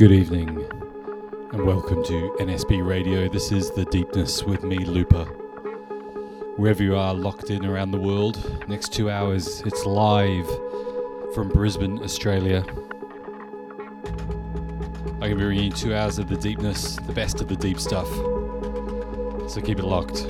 Good evening and welcome to NSB Radio. This is The Deepness with me, Llupa. Wherever you are locked in around the world, next two hours it's live from Brisbane, Australia. I'm going to be bringing you two hours of the deepness, the best of the deep stuff. So keep it locked.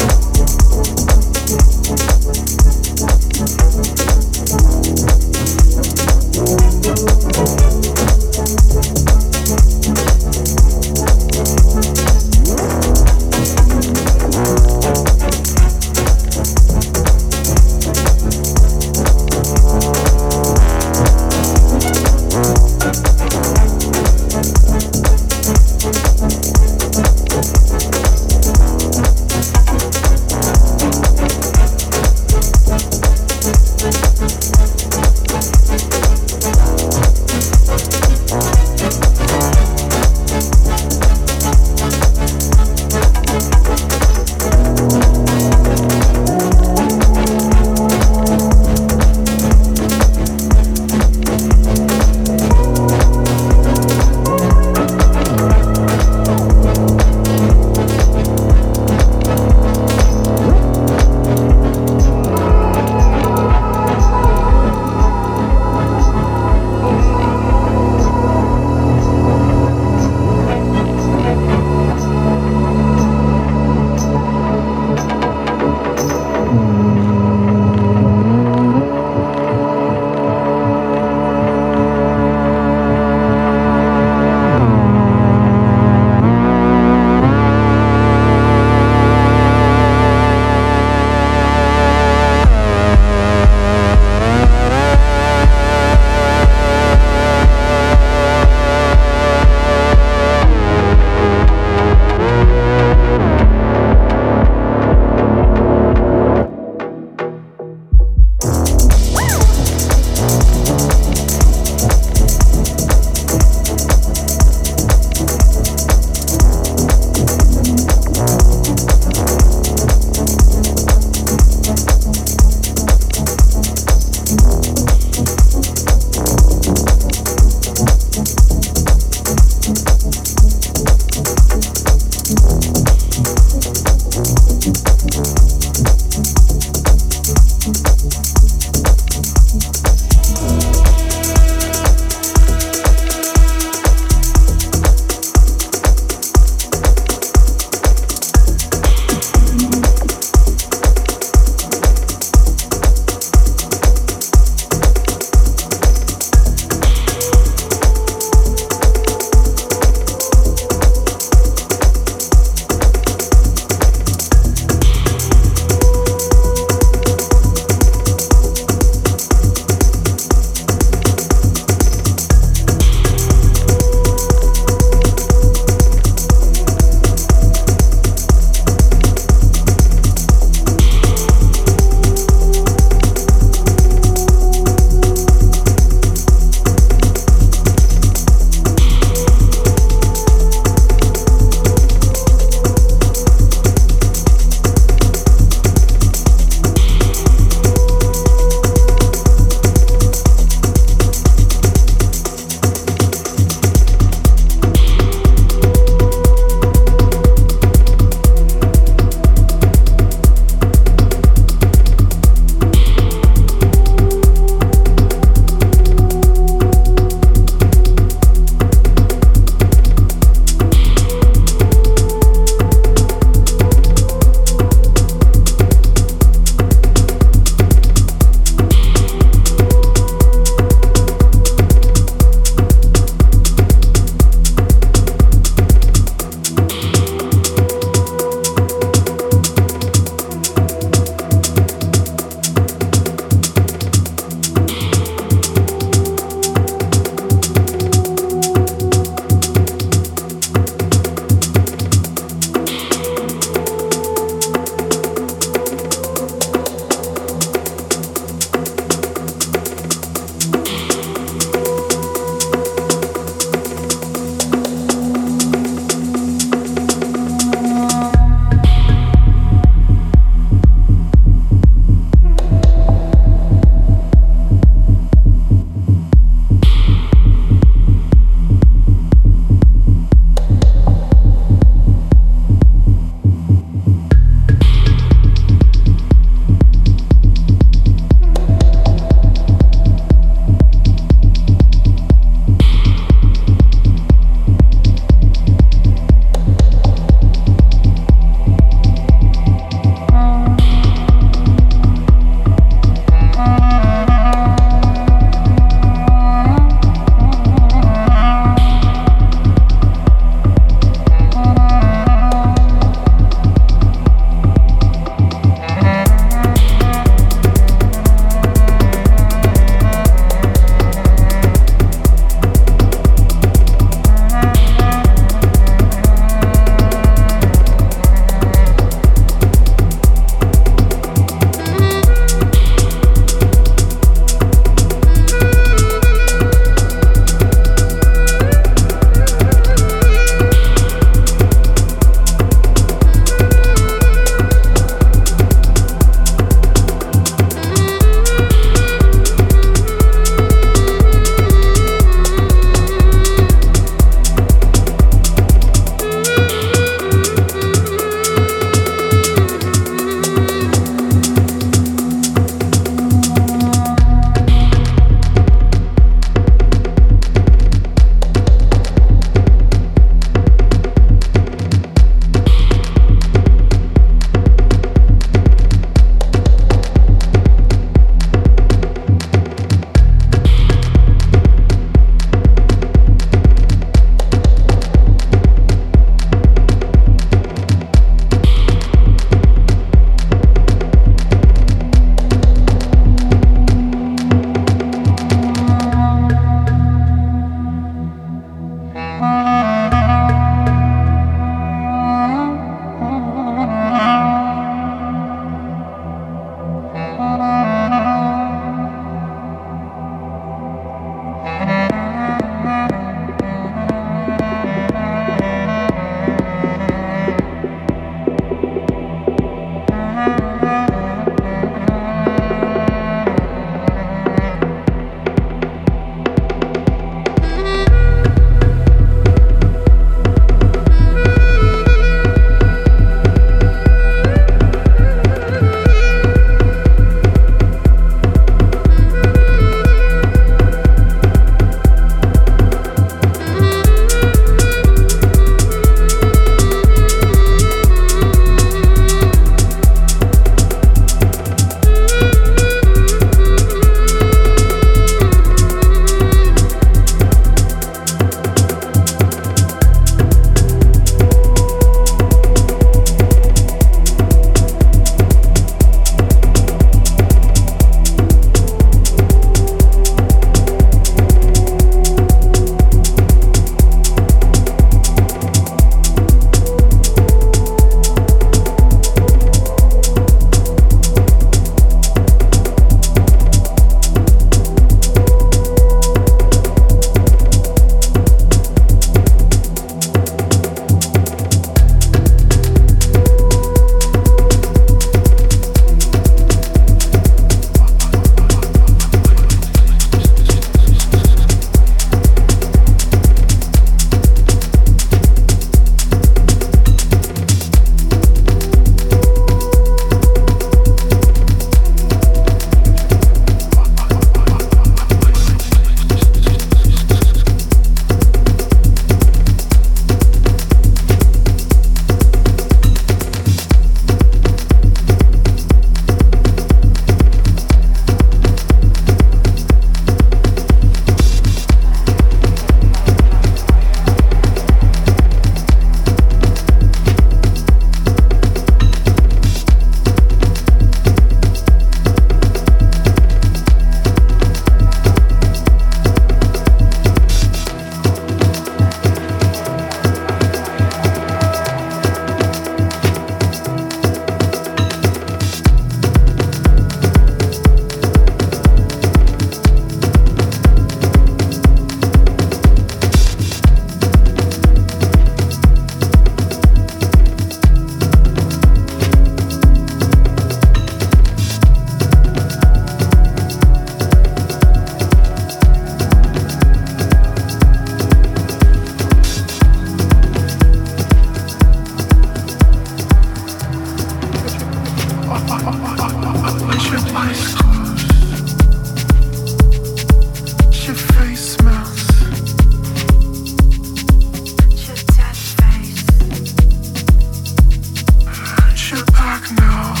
now.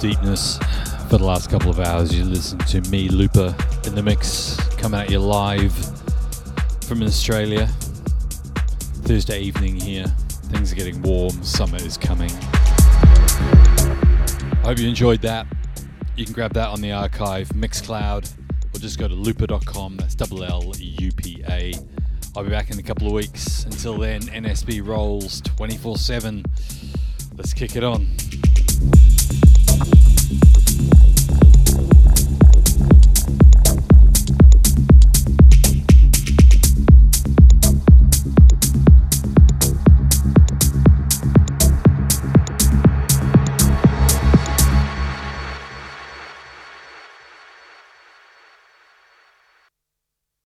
Deepness. For the last couple of hours, you listened to me, Llupa, in the mix, coming at you live from Australia. Thursday evening here. Things are getting warm, summer is coming. I hope you enjoyed that. You can grab that on the archive, Mixcloud, or just go to llupa.com. That's double L U P A. I'll be back in a couple of weeks. Until then, NSB rolls 24 7. Let's kick it on.